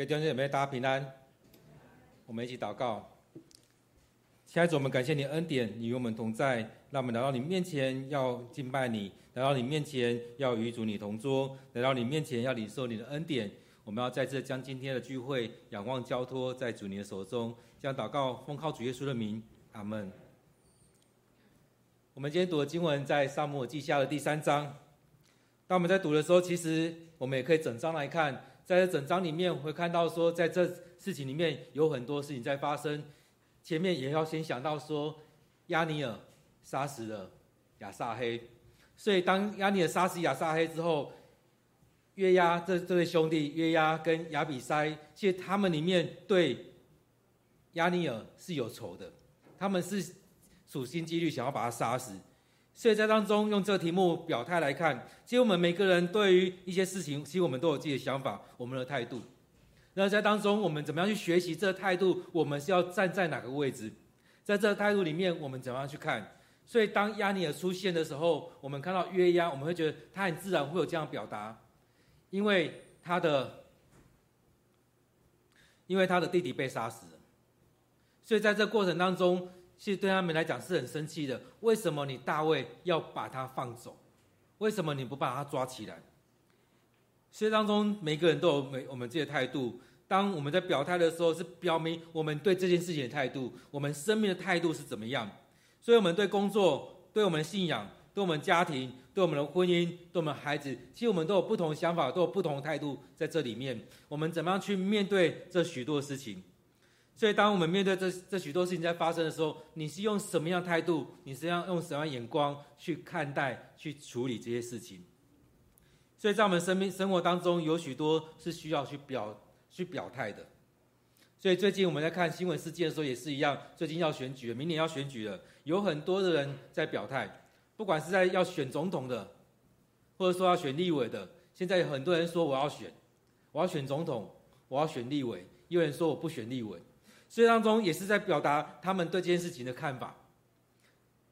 各位弟兄姐妹，大家平安。我们一起祷告。亲爱的主，我们感谢你恩典，你与我们同在，让我们来到你面前要敬拜你，来到你面前要与主你同桌，来到你面前要领受你的恩典。我们要再次将今天的聚会仰望交托在主你的手中，将祷告奉靠主耶稣的名，阿门。我们今天读的经文在撒母耳记下的第三章。当我们在读的时候，其实我们也可以整章来看。在这整章里面，会看到说，在这事情里面有很多事情在发生。前面也要先想到说，亚尼尔杀死了亚撒黑，所以当亚尼尔杀死亚撒黑之后，约押这这对兄弟约押跟亚比筛，其实他们里面对亚尼尔是有仇的，他们是处心积虑想要把他杀死。所以在当中用这个题目表态来看，其实我们每个人对于一些事情，其实我们都有自己的想法，我们的态度。那在当中，我们怎么样去学习这个态度？我们是要站在哪个位置？在这个态度里面，我们怎么样去看？所以当押尼珥出现的时候，我们看到约押，我们会觉得他很自然会有这样表达，因为他的，因为他的弟弟被杀死。所以在这过程当中。其实对他们来讲是很生气的。为什么你大卫要把他放走？为什么你不把他抓起来？所以当中每个人都有每我们自己的态度。当我们在表态的时候，是表明我们对这件事情的态度，我们生命的态度是怎么样。所以，我们对工作、对我们信仰、对我们家庭、对我们的婚姻、对我们孩子，其实我们都有不同想法，都有不同的态度在这里面。我们怎么样去面对这许多事情？所以，当我们面对这这许多事情在发生的时候，你是用什么样态度？你是要用什么样眼光去看待、去处理这些事情？所以在我们生命生活当中，有许多是需要去表去表态的。所以最近我们在看新闻事件的时候也是一样，最近要选举了，明年要选举了，有很多的人在表态，不管是在要选总统的，或者说要选立委的，现在有很多人说我要选，我要选总统，我要选立委，有人说我不选立委。所以当中也是在表达他们对这件事情的看法，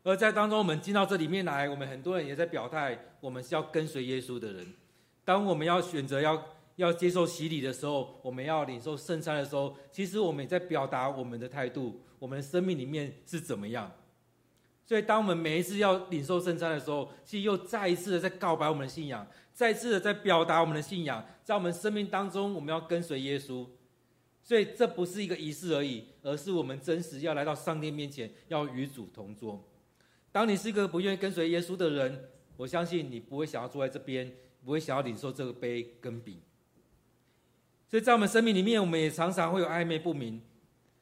而在当中我们进到这里面来，我们很多人也在表态，我们是要跟随耶稣的人。当我们要选择要要接受洗礼的时候，我们要领受圣餐的时候，其实我们也在表达我们的态度，我们的生命里面是怎么样。所以当我们每一次要领受圣餐的时候，其实又再一次的在告白我们的信仰，再一次的在表达我们的信仰，在我们生命当中，我们要跟随耶稣。所以这不是一个仪式而已，而是我们真实要来到上帝面前，要与主同桌。当你是一个不愿意跟随耶稣的人，我相信你不会想要坐在这边，不会想要领受这个杯跟饼。所以在我们生命里面，我们也常常会有暧昧不明，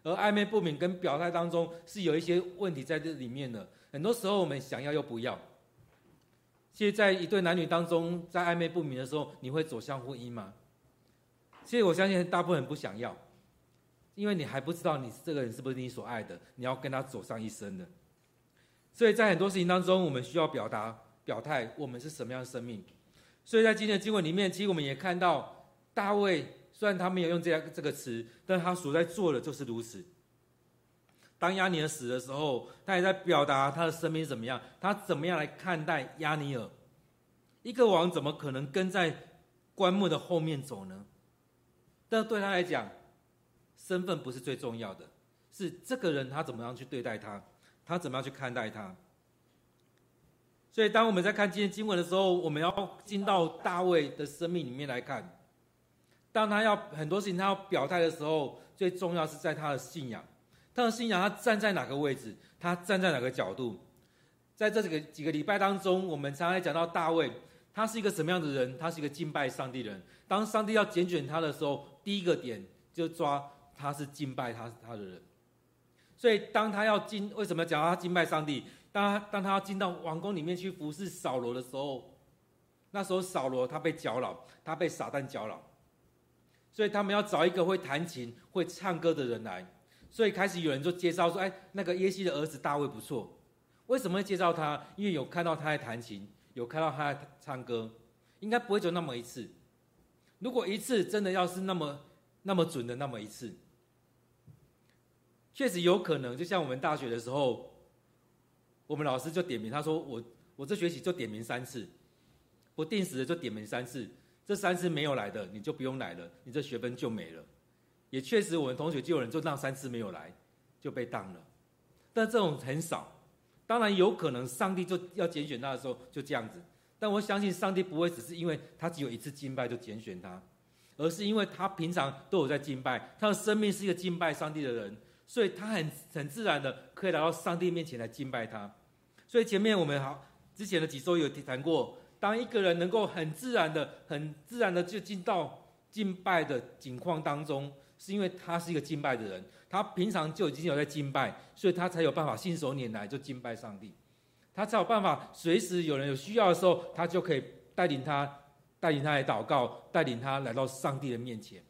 而暧昧不明跟表态当中是有一些问题在这里面的。很多时候我们想要又不要。现，在一对男女当中，在暧昧不明的时候，你会走向婚姻吗？其实我相信大部分人不想要。因为你还不知道你这个人是不是你所爱的，你要跟他走上一生的。所以在很多事情当中，我们需要表达表态，我们是什么样的生命。所以在今天的经文里面，其实我们也看到大卫，虽然他没有用这样这个词，但他所在做的就是如此。当亚尼尔死的时候，他也在表达他的生命怎么样，他怎么样来看待亚尼尔。一个王怎么可能跟在棺木的后面走呢？但对他来讲，身份不是最重要的，是这个人他怎么样去对待他，他怎么样去看待他。所以，当我们在看今天经文的时候，我们要进到大卫的生命里面来看。当他要很多事情他要表态的时候，最重要是在他的信仰。他的信仰，他站在哪个位置？他站在哪个角度？在这几个几个礼拜当中，我们常常讲到大卫，他是一个什么样的人？他是一个敬拜上帝的人。当上帝要拣选他的时候，第一个点就抓。他是敬拜他他的人，所以当他要进，为什么讲他敬拜上帝？当他当他要进到王宫里面去服侍扫罗的时候，那时候扫罗他被搅扰，他被撒旦搅扰，所以他们要找一个会弹琴、会唱歌的人来。所以开始有人就介绍说：“哎，那个耶西的儿子大卫不错。”为什么会介绍他？因为有看到他在弹琴，有看到他在唱歌，应该不会就那么一次。如果一次真的要是那么那么准的那么一次。确实有可能，就像我们大学的时候，我们老师就点名，他说我我这学期就点名三次，不定时的就点名三次，这三次没有来的你就不用来了，你这学分就没了。也确实我们同学就有人就那三次没有来，就被当了。但这种很少，当然有可能上帝就要拣选他的时候就这样子。但我相信上帝不会只是因为他只有一次敬拜就拣选他，而是因为他平常都有在敬拜，他的生命是一个敬拜上帝的人，所以他很很自然的可以来到上帝面前来敬拜他。所以前面我们好之前的几周有谈过，当一个人能够很自然的、很自然的就进到敬拜的境况当中，是因为他是一个敬拜的人。他平常就已经有在敬拜，所以他才有办法信手拈来就敬拜上帝。他才有办法随时有人有需要的时候，他就可以带领他，带领他来祷告，带领他来到上帝的面前。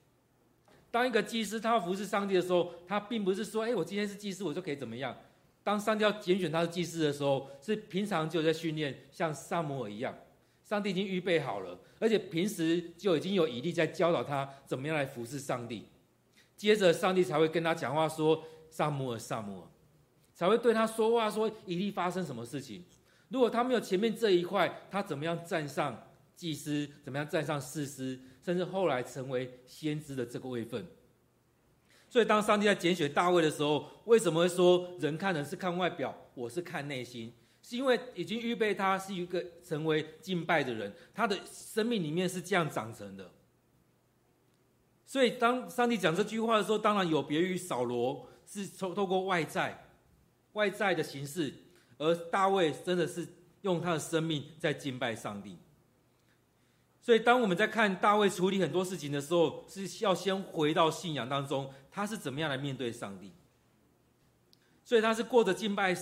当一个祭司他要服侍上帝的时候，他并不是说：“哎，我今天是祭司，我就可以怎么样。”当上帝要拣选他的祭司的时候，是平常就在训练，像撒摩尔一样，上帝已经预备好了，而且平时就已经有以利在教导他怎么样来服侍上帝。接着，上帝才会跟他讲话，说：“撒摩尔，撒摩尔。”才会对他说话，说以利发生什么事情。如果他没有前面这一块，他怎么样站上祭司？怎么样站上士师？甚至后来成为先知的这个位分。所以，当上帝在拣选大卫的时候，为什么会说人看人是看外表，我是看内心？是因为已经预备他是一个成为敬拜的人，他的生命里面是这样长成的。所以，当上帝讲这句话的时候，当然有别于扫罗是透透过外在、外在的形式，而大卫真的是用他的生命在敬拜上帝。所以，当我们在看大卫处理很多事情的时候，是要先回到信仰当中，他是怎么样来面对上帝。所以，他是过着敬拜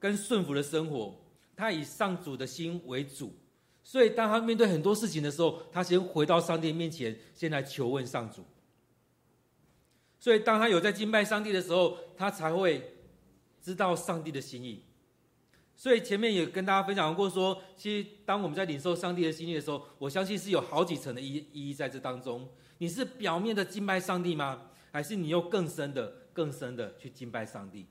跟顺服的生活，他以上主的心为主。所以，当他面对很多事情的时候，他先回到上帝面前，先来求问上主。所以，当他有在敬拜上帝的时候，他才会知道上帝的心意。所以，前面也跟大家分享过说，其实当我们在领受上帝的心意的时候，我相信是有好几层的意意义在这当中。你是表面的敬拜上帝吗？还是你又更深的、更深的去敬拜上帝？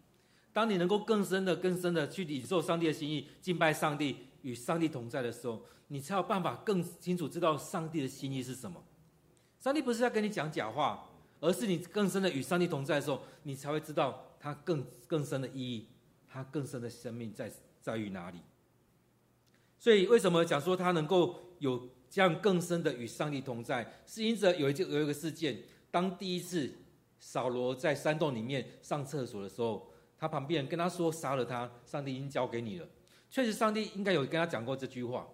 当你能够更深的、更深的去领受上帝的心意，敬拜上帝，与上帝同在的时候，你才有办法更清楚知道上帝的心意是什么。上帝不是要跟你讲假话，而是你更深的与上帝同在的时候，你才会知道他更更深的意义，他更深的生命在在于哪里。所以为什么讲说他能够有这样更深的与上帝同在，是因着有一件有一个事件，当第一次扫罗在山洞里面上厕所的时候，他旁边人跟他说杀了他，上帝已经交给你了。确实，上帝应该有跟他讲过这句话，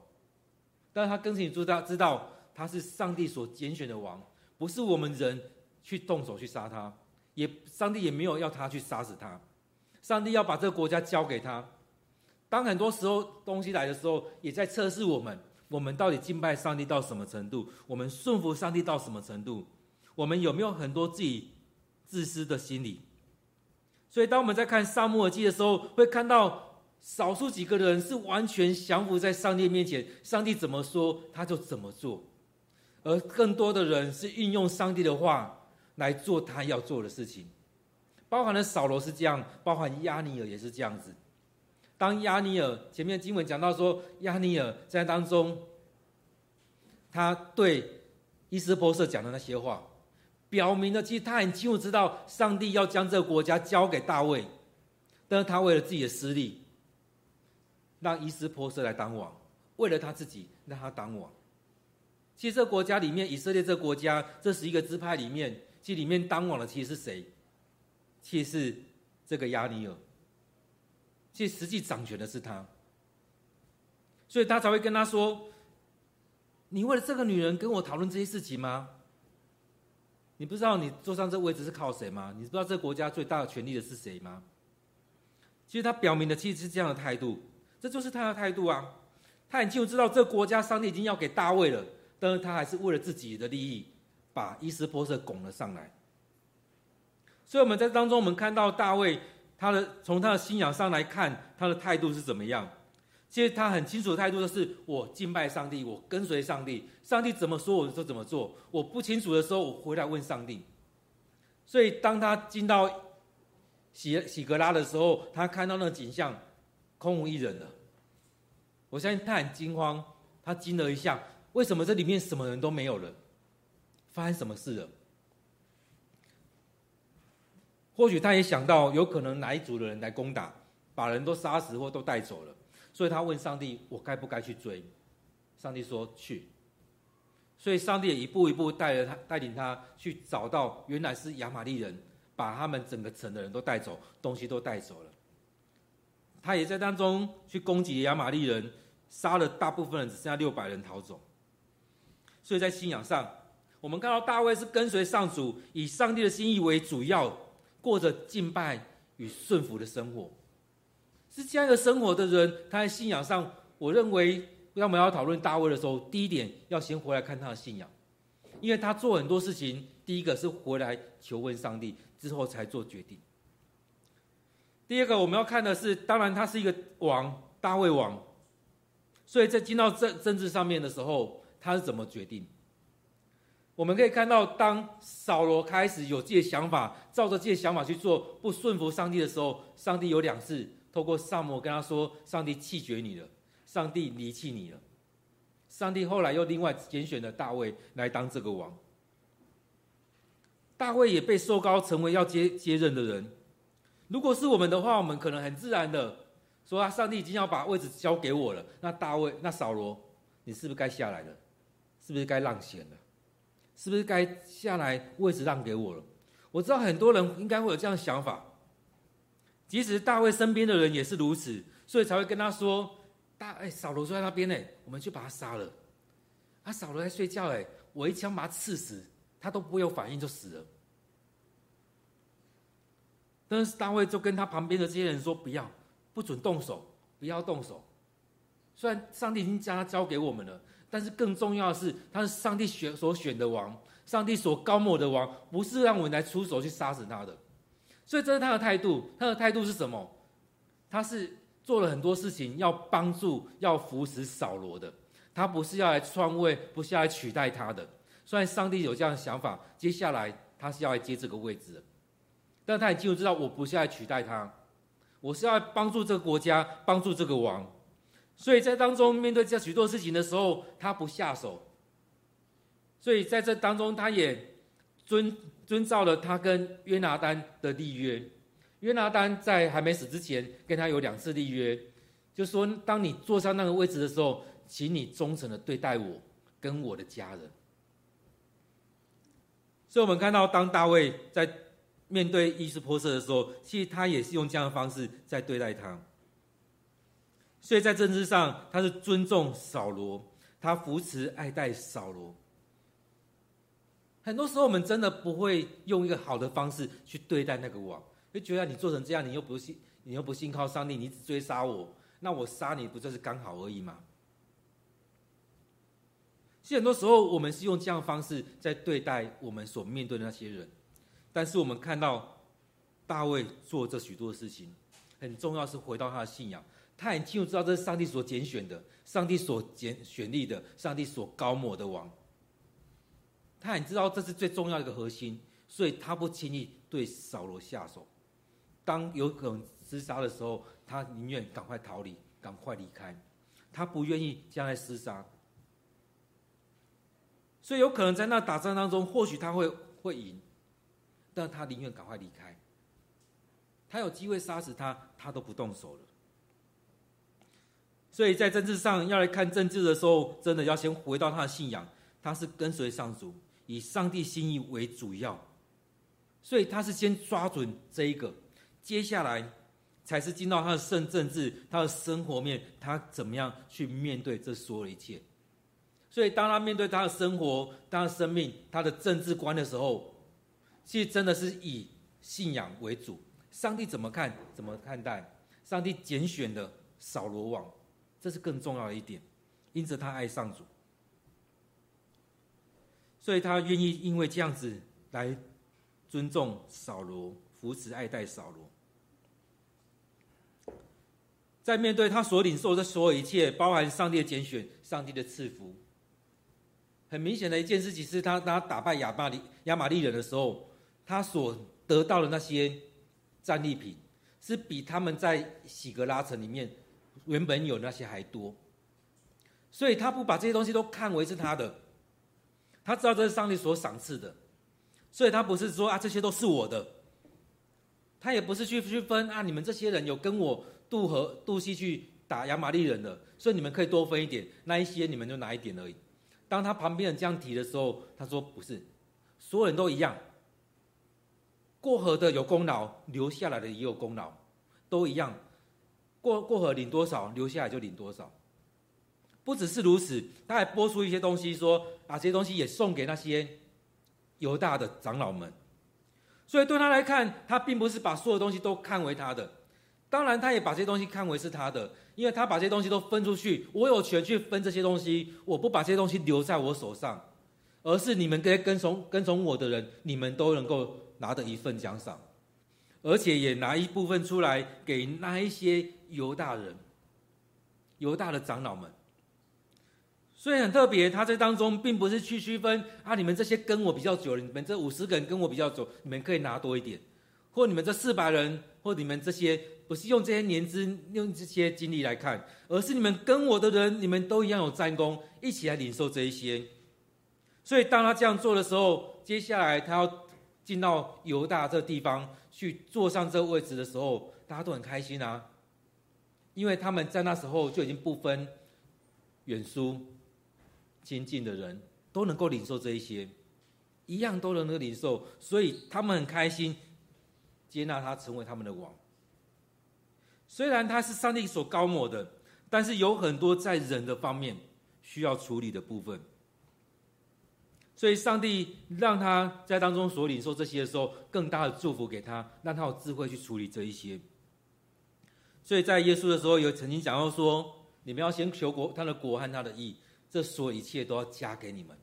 但是他更清楚知道，知道他是上帝所拣选的王，不是我们人去动手去杀他，也上帝也没有要他去杀死他，上帝要把这个国家交给他。当很多时候东西来的时候，也在测试我们，我们到底敬拜上帝到什么程度，我们顺服上帝到什么程度，我们有没有很多自己自私的心理？所以，当我们在看撒母耳记的时候，会看到。少数几个人是完全降服在上帝面前，上帝怎么说他就怎么做，而更多的人是运用上帝的话来做他要做的事情，包含了扫罗是这样，包含亚尼尔也是这样子。当亚尼尔前面经文讲到说，亚尼尔在当中，他对伊斯波瑟讲的那些话，表明了其实他很清楚知道上帝要将这个国家交给大卫，但是他为了自己的私利。让伊斯波瑟来当王，为了他自己让他当王。其实这国家里面，以色列这国家这十一个支派里面，其实里面当王的其实是谁？其实是这个亚尼尔。其实实际掌权的是他，所以他才会跟他说：“你为了这个女人跟我讨论这些事情吗？你不知道你坐上这位置是靠谁吗？你不知道这个国家最大的权力的是谁吗？”其实他表明的其实是这样的态度。这就是他的态度啊！他很清楚知道这个国家上帝已经要给大卫了，但是他还是为了自己的利益，把伊施波设拱了上来。所以我们在当中，我们看到大卫，他的从他的信仰上来看，他的态度是怎么样？其实他很清楚的态度就是：我敬拜上帝，我跟随上帝，上帝怎么说我就怎么做。我不清楚的时候，我回来问上帝。所以当他进到喜喜格拉的时候，他看到那个景象，空无一人了。我相信他很惊慌，他惊了一下，为什么这里面什么人都没有了？发生什么事了？或许他也想到有可能哪一组的人来攻打，把人都杀死或都带走了，所以他问上帝：“我该不该去追？”上帝说：“去。”所以上帝也一步一步带着他，带领他去找到原来是亚玛力人，把他们整个城的人都带走，东西都带走了。他也在当中去攻击亚玛力人，杀了大部分人，只剩下六百人逃走。所以在信仰上，我们看到大卫是跟随上主，以上帝的心意为主要。过着敬拜与顺服的生活，是这样一个生活的人。他在信仰上，我认为，当我们要讨论大卫的时候，第一点要先回来看他的信仰，因为他做很多事情，第一个是回来求问上帝，之后才做决定。第二个我们要看的是，当然他是一个王，大卫王，所以在进到政政治上面的时候，他是怎么决定？我们可以看到，当扫罗开始有自己的想法，照着自己的想法去做，不顺服上帝的时候，上帝有两次透过撒母耳跟他说：“上帝弃绝你了，上帝离弃你了。”上帝后来又另外拣选了大卫来当这个王。大卫也被收高成为要接接任的人。如果是我们的话，我们可能很自然的说：“啊，上帝已经要把位置交给我了。”那大卫，那扫罗，你是不是该下来了？是不是该让贤了？是不是该下来位置让给我了？我知道很多人应该会有这样的想法，即使大卫身边的人也是如此，所以才会跟他说：“大哎，扫罗坐在那边呢，我们去把他杀了。”啊，扫罗在睡觉哎，我一枪把他刺死，他都不会有反应就死了。但是大卫就跟他旁边的这些人说：“不要，不准动手，不要动手。虽然上帝已经将他交给我们了。”但是更重要的是，他是上帝选所选的王，上帝所高抹的王，不是让我们来出手去杀死他的。所以这是他的态度。他的态度是什么？他是做了很多事情，要帮助、要扶持扫罗的。他不是要来篡位，不是要来取代他的。虽然上帝有这样的想法，接下来他是要来接这个位置的，但他也清楚知道，我不是要来取代他，我是要帮助这个国家，帮助这个王。所以在当中面对这许多事情的时候，他不下手。所以在这当中，他也遵遵照了他跟约拿单的立约。约拿单在还没死之前，跟他有两次立约，就说：当你坐上那个位置的时候，请你忠诚的对待我跟我的家人。所以我们看到，当大卫在面对伊施波设的时候，其实他也是用这样的方式在对待他。所以在政治上，他是尊重扫罗，他扶持爱戴扫罗。很多时候，我们真的不会用一个好的方式去对待那个王，就觉得你做成这样，你又不信，你又不信靠上帝，你只追杀我，那我杀你不就是刚好而已吗？其实很多时候，我们是用这样的方式在对待我们所面对的那些人，但是我们看到大卫做这许多事情，很重要是回到他的信仰。他很清楚知道这是上帝所拣选的，上帝所拣选立的，上帝所膏抹的王。他很知道这是最重要的一个核心，所以他不轻易对扫罗下手。当有可能厮杀的时候，他宁愿赶快逃离，赶快离开，他不愿意将来厮杀。所以有可能在那打仗当中，或许他会会赢，但他宁愿赶快离开。他有机会杀死他，他都不动手了。所以在政治上要来看政治的时候，真的要先回到他的信仰，他是跟随上主，以上帝心意为主要，所以他是先抓准这一个，接下来才是进到他的圣政治，他的生活面，他怎么样去面对这所有的一切。所以当他面对他的生活、他的生命、他的政治观的时候，其实真的是以信仰为主。上帝怎么看？怎么看待？上帝拣选的扫罗王。这是更重要的一点，因此他爱上主，所以他愿意因为这样子来尊重扫罗，扶持爱戴扫罗。在面对他所领受的所有一切，包含上帝的拣选、上帝的赐福，很明显的一件事情是他他打败亚巴利亚玛利人的时候，他所得到的那些战利品，是比他们在喜格拉城里面。原本有那些还多，所以他不把这些东西都看为是他的，他知道这是上帝所赏赐的，所以他不是说啊，这些都是我的，他也不是去区分啊，你们这些人有跟我渡河渡溪去打亚玛力人的，所以你们可以多分一点，那一些你们就拿一点而已。当他旁边人这样提的时候，他说不是，所有人都一样。过河的有功劳，留下来的也有功劳，都一样。过过河领多少，留下来就领多少。不只是如此，他还拨出一些东西，说把这些东西也送给那些犹大的长老们。所以对他来看，他并不是把所有东西都看为他的。当然，他也把这些东西看为是他的，因为他把这些东西都分出去，我有权去分这些东西。我不把这些东西留在我手上，而是你们跟跟从跟从我的人，你们都能够拿的一份奖赏，而且也拿一部分出来给那一些犹大人、犹大的长老们。所以很特别，他在当中并不是去区分啊，你们这些跟我比较久了，你们这五十个人跟我比较久，你们可以拿多一点，或你们这四百人，或你们这些，不是用这些年资、用这些经历来看，而是你们跟我的人，你们都一样有战功，一起来领受这一些。所以当他这样做的时候，接下来他要进到犹大这地方去坐上这个位置的时候，大家都很开心啊，因为他们在那时候就已经不分远疏。亲近的人都能够领受这一些，一样都能够领受，所以他们很开心，接纳他成为他们的王。虽然他是上帝所膏抹的，但是有很多在人的方面需要处理的部分，所以上帝让他在当中所领受这些的时候，更大的祝福给他，让他有智慧去处理这一些。所以在耶稣的时候，有曾经讲到说：“你们要先求国，他的国和他的义。”这所有一切都要加给你们。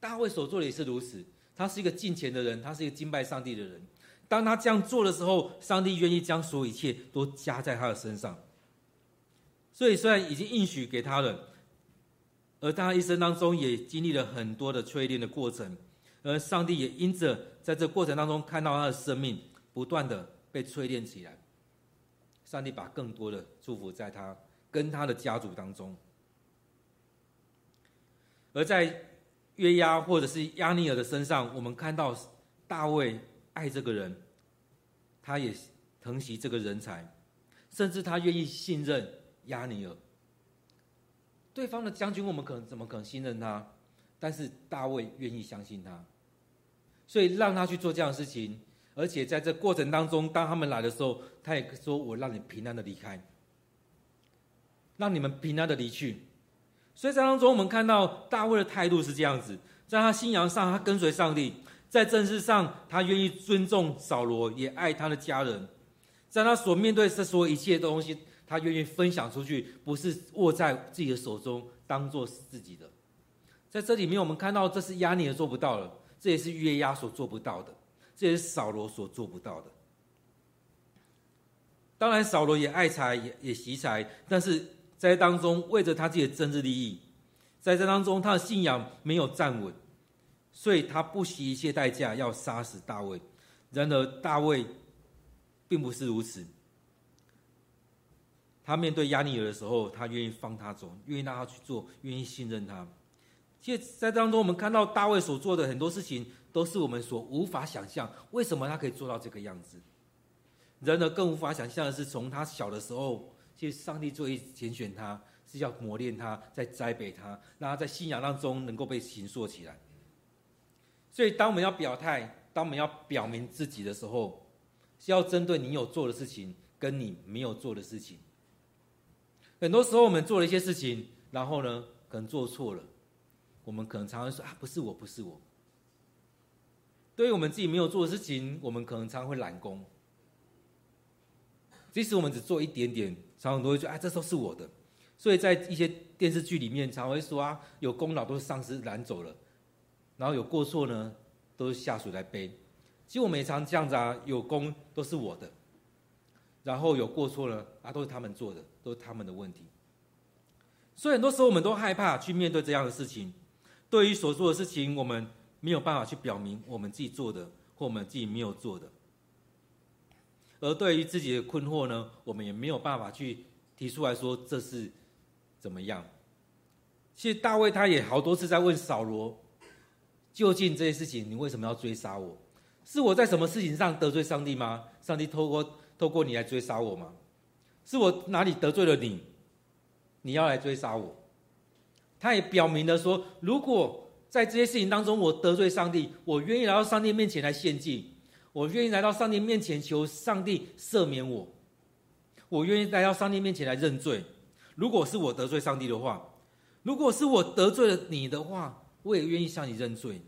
大卫所做的也是如此，他是一个敬虔的人，他是一个敬拜上帝的人。当他这样做的时候，上帝愿意将所有一切都加在他的身上。所以虽然已经应许给他了，而他一生当中也经历了很多的淬炼的过程，而上帝也因着在这过程当中看到他的生命不断的被淬炼起来，上帝把更多的祝福在他跟他的家族当中。而在约押或者是押尼珥的身上，我们看到大卫爱这个人，他也疼惜这个人才，甚至他愿意信任押尼尔。对方的将军，我们可能怎么可能信任他？但是大卫愿意相信他，所以让他去做这样的事情。而且在这过程当中，当他们来的时候，他也说：“我让你平安的离开，让你们平安的离去。”所以在当中，我们看到大卫的态度是这样子：在他信仰上，他跟随上帝；在政事上，他愿意尊重扫罗，也爱他的家人；在他所面对这所有一切东西，他愿意分享出去，不是握在自己的手中，当做是自己的。在这里面，我们看到这是押尼珥做不到的，这也是约押所做不到的，这也是扫罗所做不到的。当然，扫罗也爱财，也也惜财，但是。在当中为着他自己的政治利益，在这当中他的信仰没有站稳，所以他不惜一切代价要杀死大卫。然而大卫并不是如此，他面对押尼珥的时候，他愿意放他走，愿意让他去做，愿意信任他。其实，在当中我们看到大卫所做的很多事情，都是我们所无法想象，为什么他可以做到这个样子？然而更无法想象的是，从他小的时候。其实上帝最拣选他，是要磨练他，在栽培他，让他在信仰当中能够被形塑起来。所以，当我们要表态，当我们要表明自己的时候，是要针对你有做的事情，跟你没有做的事情。很多时候，我们做了一些事情，然后呢，可能做错了，我们可能常常说啊，不是我，不是我。对于我们自己没有做的事情，我们可能常常会揽功。即使我们只做一点点。常常都会说：“哎，这都是我的。”所以在一些电视剧里面，常会说：“啊，有功劳都是上司揽走了，然后有过错呢，都是下属来背。”其实我们也常这样子啊，有功都是我的，然后有过错呢，啊，都是他们做的，都是他们的问题。所以很多时候我们都害怕去面对这样的事情。对于所做的事情，我们没有办法去表明我们自己做的或我们自己没有做的。而对于自己的困惑呢，我们也没有办法去提出来说这是怎么样。其实大卫他也好多次在问扫罗，究竟这些事情你为什么要追杀我？是我在什么事情上得罪上帝吗？上帝透过透过你来追杀我吗？是我哪里得罪了你？你要来追杀我？他也表明了说，如果在这些事情当中我得罪上帝，我愿意来到上帝面前来献祭，我愿意来到上帝面前求上帝赦免我，我愿意来到上帝面前来认罪。如果是我得罪上帝的话，如果是我得罪了你的话，我也愿意向你认罪。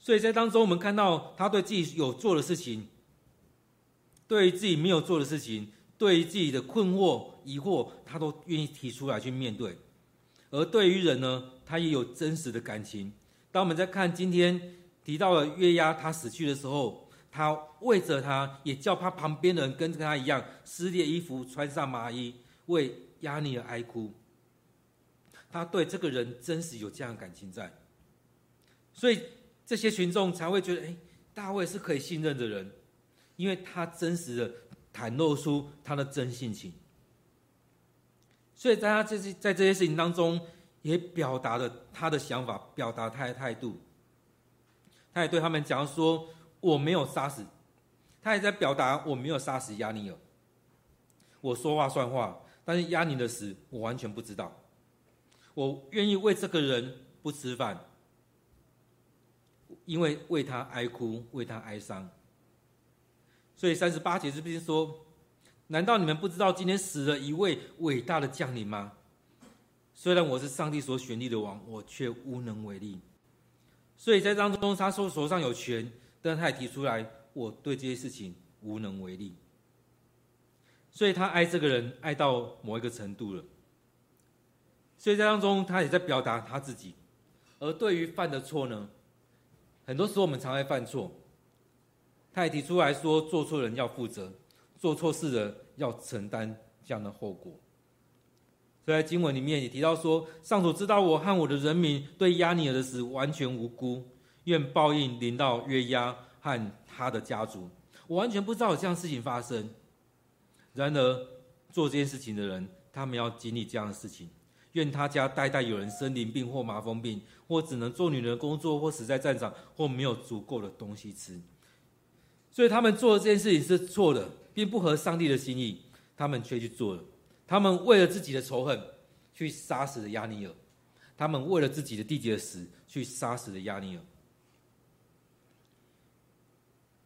所以在当中，我们看到他对自己有做的事情，对自己没有做的事情，对自己的困惑、疑惑，他都愿意提出来去面对。而对于人呢，他也有真实的感情。当我们在看今天提到了约押他死去的时候，他为着他，也叫他旁边的人跟他一样撕裂衣服，穿上麻衣，为押尼珥哀哭。他对这个人真实有这样的感情在，所以。这些群众才会觉得，哎，大卫是可以信任的人，因为他真实的袒露出他的真性情。所以在他这些在这些事情当中，也表达了他的想法，表达他的态度。他也对他们讲说：“我没有杀死。”他也在表达：“我没有杀死押尼尔。我说话算话，但是押尼的死，我完全不知道。我愿意为这个人不吃饭。”因为为他哀哭，为他哀伤，所以三十八节这边说：“难道你们不知道今天死了一位伟大的将领吗？虽然我是上帝所选立的王，我却无能为力。所以在当中，他说手上有权，但他也提出来，我对这些事情无能为力。所以他爱这个人爱到某一个程度了。所以在当中，他也在表达他自己。而对于犯的错呢？”很多时候我们常会犯错，他也提出来说，做错人要负责，做错事的要承担这样的后果。所以在经文里面也提到说，上主知道我和我的人民对押尼珥的死完全无辜，愿报应临到约押和他的家族。我完全不知道有这样事情发生，然而做这件事情的人，他们要经历这样的事情。愿他家代代有人生灵病或麻风病，或只能做女人工作，或死在战场，或没有足够的东西吃。所以他们做的这件事情是错的，并不合上帝的心意，他们却去做了。他们为了自己的仇恨去杀死了亚尼尔，他们为了自己的弟弟的死去杀死了亚尼尔。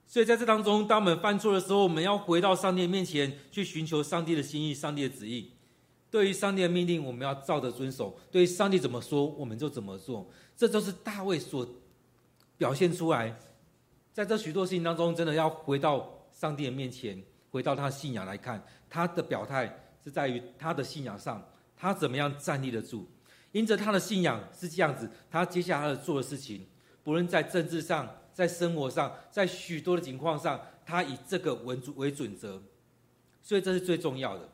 所以在这当中，当我们犯错的时候，我们要回到上帝面前去寻求上帝的心意、上帝的旨意。对于上帝的命令，我们要照着遵守；对于上帝怎么说，我们就怎么做。这就是大卫所表现出来，在这许多事情当中，真的要回到上帝的面前，回到他的信仰来看，他的表态是在于他的信仰上，他怎么样站立得住。因着他的信仰是这样子，他接下来要做的事情，不论在政治上、在生活上、在许多的情况上，他以这个为主为准则，所以这是最重要的。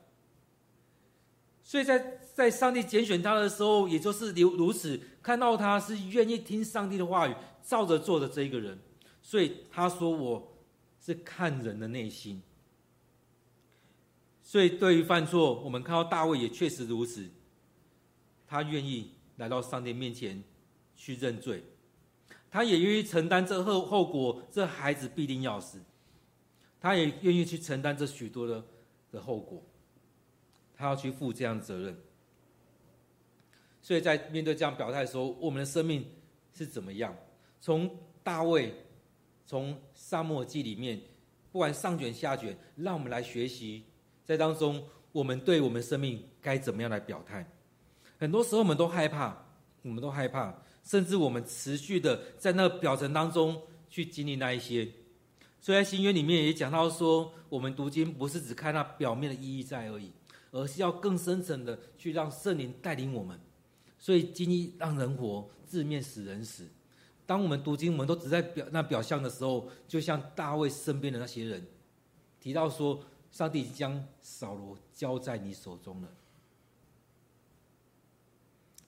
所以在在上帝拣选他的时候，也就是如如此，看到他是愿意听上帝的话语，照着做的这一个人。所以他说：“我是看人的内心。”所以对于犯错，我们看到大卫也确实如此，他愿意来到上帝面前去认罪，他也愿意承担这后后果，这孩子必定要死，他也愿意去承担这许多的的后果。他要去负这样的责任，所以在面对这样表态的时候，我们的生命是怎么样？从大卫，从沙漠记里面，不管上卷下卷，让我们来学习，在当中我们对我们生命该怎么样来表态？很多时候我们都害怕，我们都害怕，甚至我们持续的在那个表层当中去经历那一些。所以在新约里面也讲到说，我们读经不是只看那表面的意义在而已。而是要更深层的去让圣灵带领我们，所以经历让人活，字面使人死。当我们读经，我们都只在表那表象的时候，就像大卫身边的那些人提到说，上帝将扫罗交在你手中了。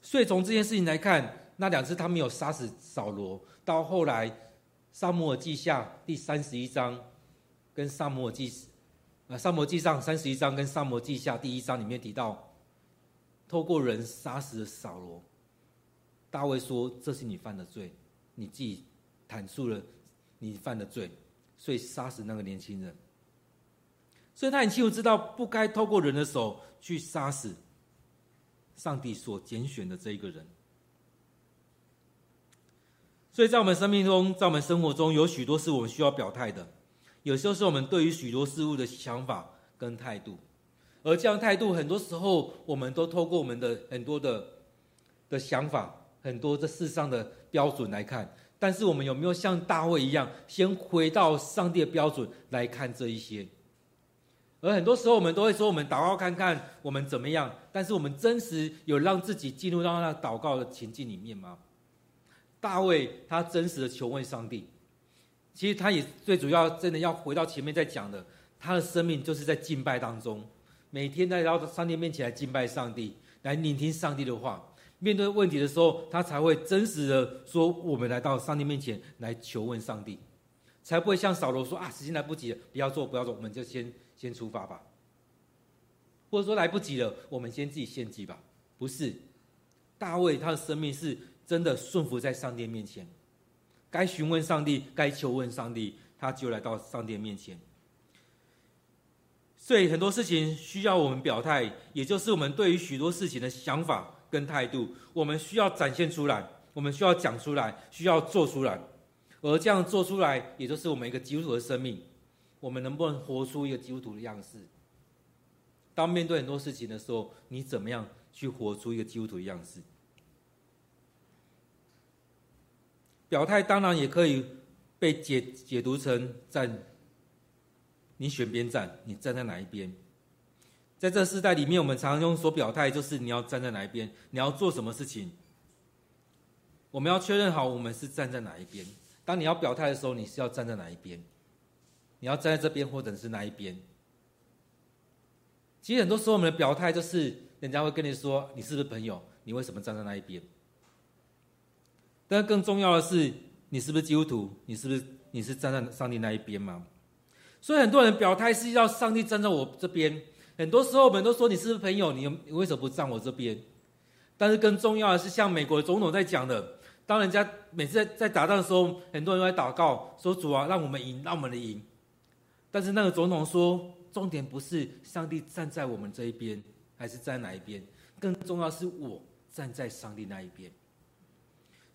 所以从这件事情来看，那两次他没有杀死扫罗，到后来撒母耳记下第三十一章跟撒母耳记。啊，《撒母耳记上》三十一章跟《撒母耳记下》第一章里面提到，透过人杀死了扫罗。大卫说：“这是你犯的罪，你自己坦述了你犯的罪，所以杀死那个年轻人。所以他很清楚知道，不该透过人的手去杀死上帝所拣选的这一个人。所以在我们生命中，在我们生活中，有许多是我们需要表态的。有时候是我们对于许多事物的想法跟态度，而这样态度，很多时候我们都透过我们的很多的的想法，很多这世上的标准来看。但是我们有没有像大卫一样，先回到上帝的标准来看这一些？而很多时候我们都会说，我们祷告看看我们怎么样，但是我们真实有让自己进入到那祷告的情境里面吗？大卫他真实的求问上帝，其实他也最主要真的要回到前面在讲的，他的生命就是在敬拜当中，每天在到上帝面前来敬拜上帝，来聆听上帝的话。面对问题的时候，他才会真实的说：“我们来到上帝面前来求问上帝，才不会像扫罗说啊，时间来不及了，不要做，不要做，我们就先先出发吧。或者说来不及了，我们先自己献祭吧。”不是，大卫他的生命是。真的顺服在上帝面前，该询问上帝，该求问上帝，他就来到上帝面前。所以很多事情需要我们表态，也就是我们对于许多事情的想法跟态度，我们需要展现出来，我们需要讲出来，需要做出来。而这样做出来，也就是我们一个基督徒的生命，我们能不能活出一个基督徒的样式？当面对很多事情的时候，你怎么样去活出一个基督徒的样式？表态当然也可以被解解读成站，你选边站，你站在哪一边？在这世代里面，我们常常用所表态，就是你要站在哪一边，你要做什么事情，我们要确认好我们是站在哪一边。当你要表态的时候，你是要站在哪一边？你要站在这边，或者是哪一边？其实很多时候，我们的表态就是人家会跟你说，你是不是朋友？你为什么站在那一边？但更重要的是，你是不是基督徒？你是不是你是站在上帝那一边吗？所以很多人表态是要上帝站在我这边。很多时候我们都说，你是不是朋友？你你为什么不站我这边？但是更重要的是，像美国总统在讲的，当人家每次在在打仗的时候，很多人都在祷告说：“主啊，让我们赢，让我们的赢。”但是那个总统说，重点不是上帝站在我们这一边，还是站哪一边？更重要是我站在上帝那一边。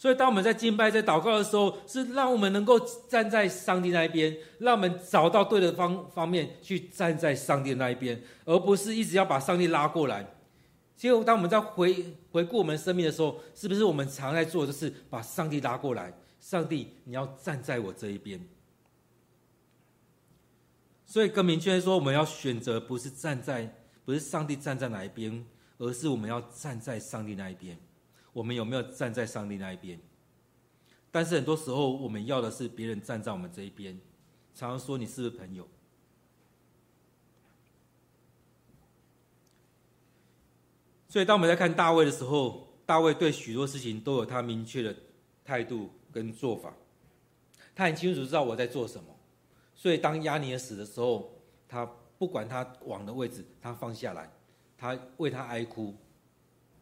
所以，当我们在敬拜、在祷告的时候，是让我们能够站在上帝那一边，让我们找到对的方方面去站在上帝那一边，而不是一直要把上帝拉过来。其实，当我们在回回顾我们生命的时候，是不是我们常在做的就是把上帝拉过来？上帝，你要站在我这一边。所以，更明确的说，我们要选择不是站在，不是上帝站在哪一边，而是我们要站在上帝那一边。我们有没有站在上帝那一边？但是很多时候，我们要的是别人站在我们这一边。常常说你是不是朋友？所以当我们在看大卫的时候，大卫对许多事情都有他明确的态度跟做法。他很清楚知道我在做什么。所以当押尼尔死的时候，他不管他王的位置，他放下来，他为他哀哭，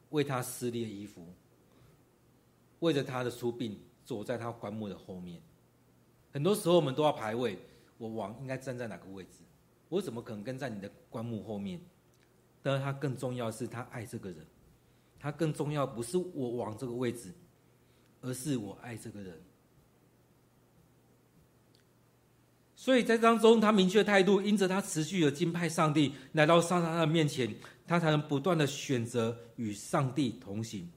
为他撕裂衣服。为着他的出殡，走在他棺木的后面。很多时候，我们都要排位，我王应该站在哪个位置？我怎么可能跟在你的棺木后面？但是他更重要的是，他爱这个人。他更重要不是我王这个位置，而是我爱这个人。所以在当中，他明确态度，因着他持续的敬拜上帝，来到上他的面前，他才能不断的选择与上帝同行。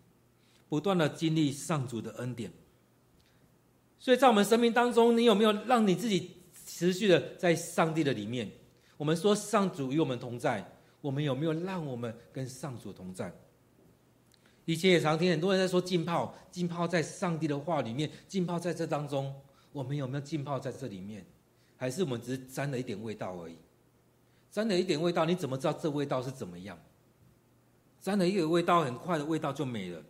不断的经历上主的恩典，所以在我们生命当中，你有没有让你自己持续的在上帝的里面？我们说上主与我们同在，我们有没有让我们跟上主同在？以前也常听很多人在说浸泡，浸泡在上帝的话里面，浸泡在这当中，我们有没有浸泡在这里面？还是我们只是沾了一点味道而已？沾了一点味道，你怎么知道这味道是怎么样？沾了一个味道，很快的味道就没了。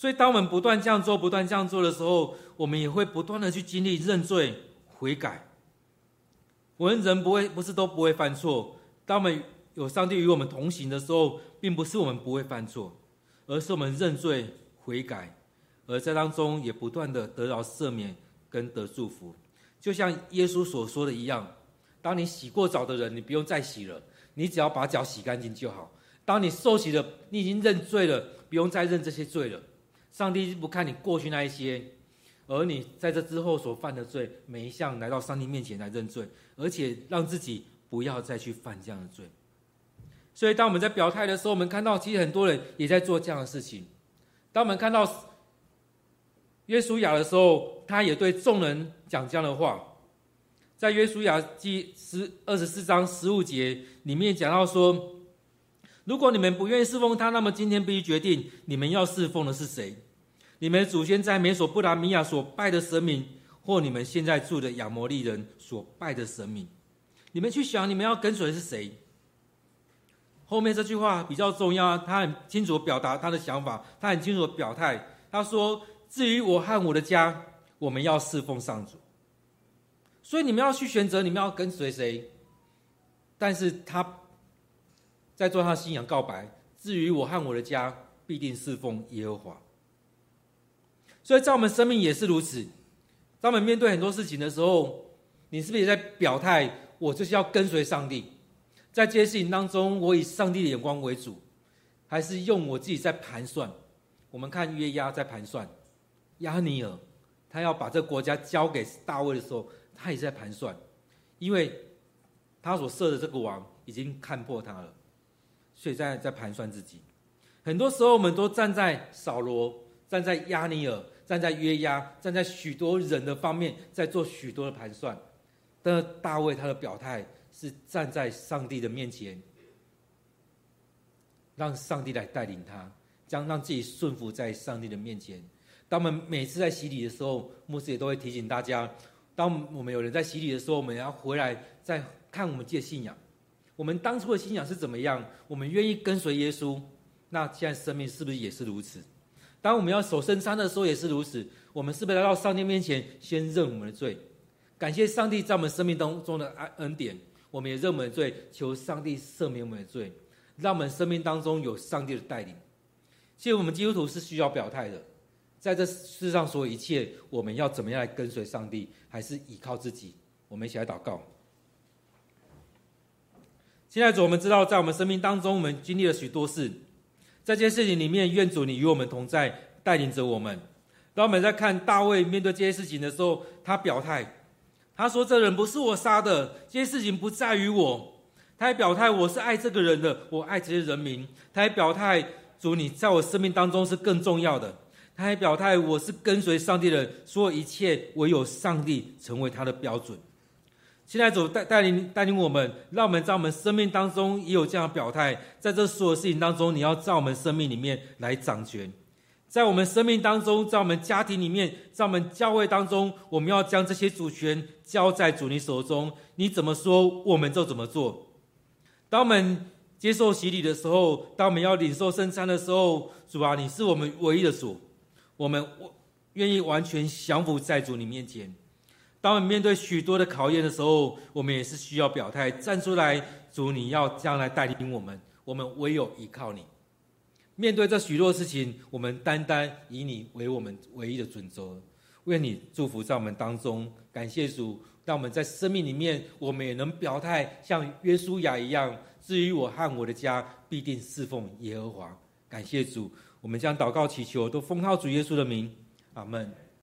所以，当我们不断这样做、不断这样做的时候，我们也会不断的去经历认罪、悔改。我们人不会，不是都不会犯错。当我们有上帝与我们同行的时候，并不是我们不会犯错，而是我们认罪悔改，而在当中也不断的得到赦免跟得祝福。就像耶稣所说的一样，当你洗过澡的人，你不用再洗了，你只要把脚洗干净就好。当你受洗了，你已经认罪了，不用再认这些罪了。上帝不看你过去那一些，而你在这之后所犯的罪，每一项来到上帝面前来认罪，而且让自己不要再去犯这样的罪。所以，当我们在表态的时候，我们看到其实很多人也在做这样的事情。当我们看到约书亚的时候，他也对众人讲这样的话，在约书亚记十二十四章十五节里面讲到说：“如果你们不愿意侍奉他，那么今天必须决定你们要侍奉的是谁？你们祖先在美索不达米亚所拜的神明，或你们现在住的亚摩利人所拜的神明？你们去想，你们要跟随的是谁？”后面这句话比较重要，他很清楚表达他的想法，他很清楚表态，他说。至于我和我的家，我们要侍奉上主。所以你们要去选择，你们要跟随谁？但是他在做他信仰告白。至于我和我的家，必定侍奉耶和华。所以在我们生命也是如此。当我们面对很多事情的时候，你是不是也在表态？我就是要跟随上帝。在这些事情当中，我以上帝的眼光为主，还是用我自己在盘算？我们看约押在盘算。押尼尔，他要把这个国家交给大卫的时候，他也在盘算，因为他所设的这个王已经看破他了，所以在在盘算自己。很多时候，我们都站在扫罗、站在押尼尔、站在约押、站在许多人的方面，在做许多的盘算。但是大卫他的表态是站在上帝的面前，让上帝来带领他，将让自己顺服在上帝的面前。当我们每次在洗礼的时候，牧师也都会提醒大家：当我们有人在洗礼的时候，我们要回来再看我们自己的信仰。我们当初的信仰是怎么样？我们愿意跟随耶稣，那现在生命是不是也是如此？当我们要守圣餐的时候，也是如此。我们是不是来到上帝面前，先认我们的罪，感谢上帝在我们生命当中的恩恩典？我们也认我们的罪，求上帝赦免我们的罪，让我们生命当中有上帝的带领。其实我们基督徒是需要表态的。在这世上所有一切，我们要怎么样来跟随上帝，还是依靠自己？我们一起来祷告。现在主，我们知道，在我们生命当中，我们经历了许多事，在这些事情里面，愿主你与我们同在，带领着我们。当我们在看大卫面对这些事情的时候，他表态，他说：“这人不是我杀的，这些事情不在于我。”他还表态：“我是爱这个人的，我爱这些人民。”他还表态：“主，你在我生命当中是更重要的。”他还表态：“我是跟随上帝的，所有一切唯有上帝成为他的标准。”现在主带带领带领我们，让我们在我们生命当中也有这样的表态。在这所有事情当中，你要在我们生命里面来掌权。在我们生命当中，在我们家庭里面，在我们教会当中，我们要将这些主权交在主你手中。你怎么说，我们就怎么做。当我们接受洗礼的时候，当我们要领受圣餐的时候，主啊，你是我们唯一的主。我们愿意完全降服在主你面前。当我们面对许多的考验的时候，我们也是需要表态，站出来。主，你要将来带领我们，我们唯有依靠你。面对这许多事情，我们单单以你为我们唯一的准则。愿你祝福在我们当中。感谢主，让我们在生命里面，我们也能表态，像约书亚一样。至于我和我的家，必定侍奉耶和华。感谢主。我们将祷告祈求，都奉靠主耶稣的名，阿门。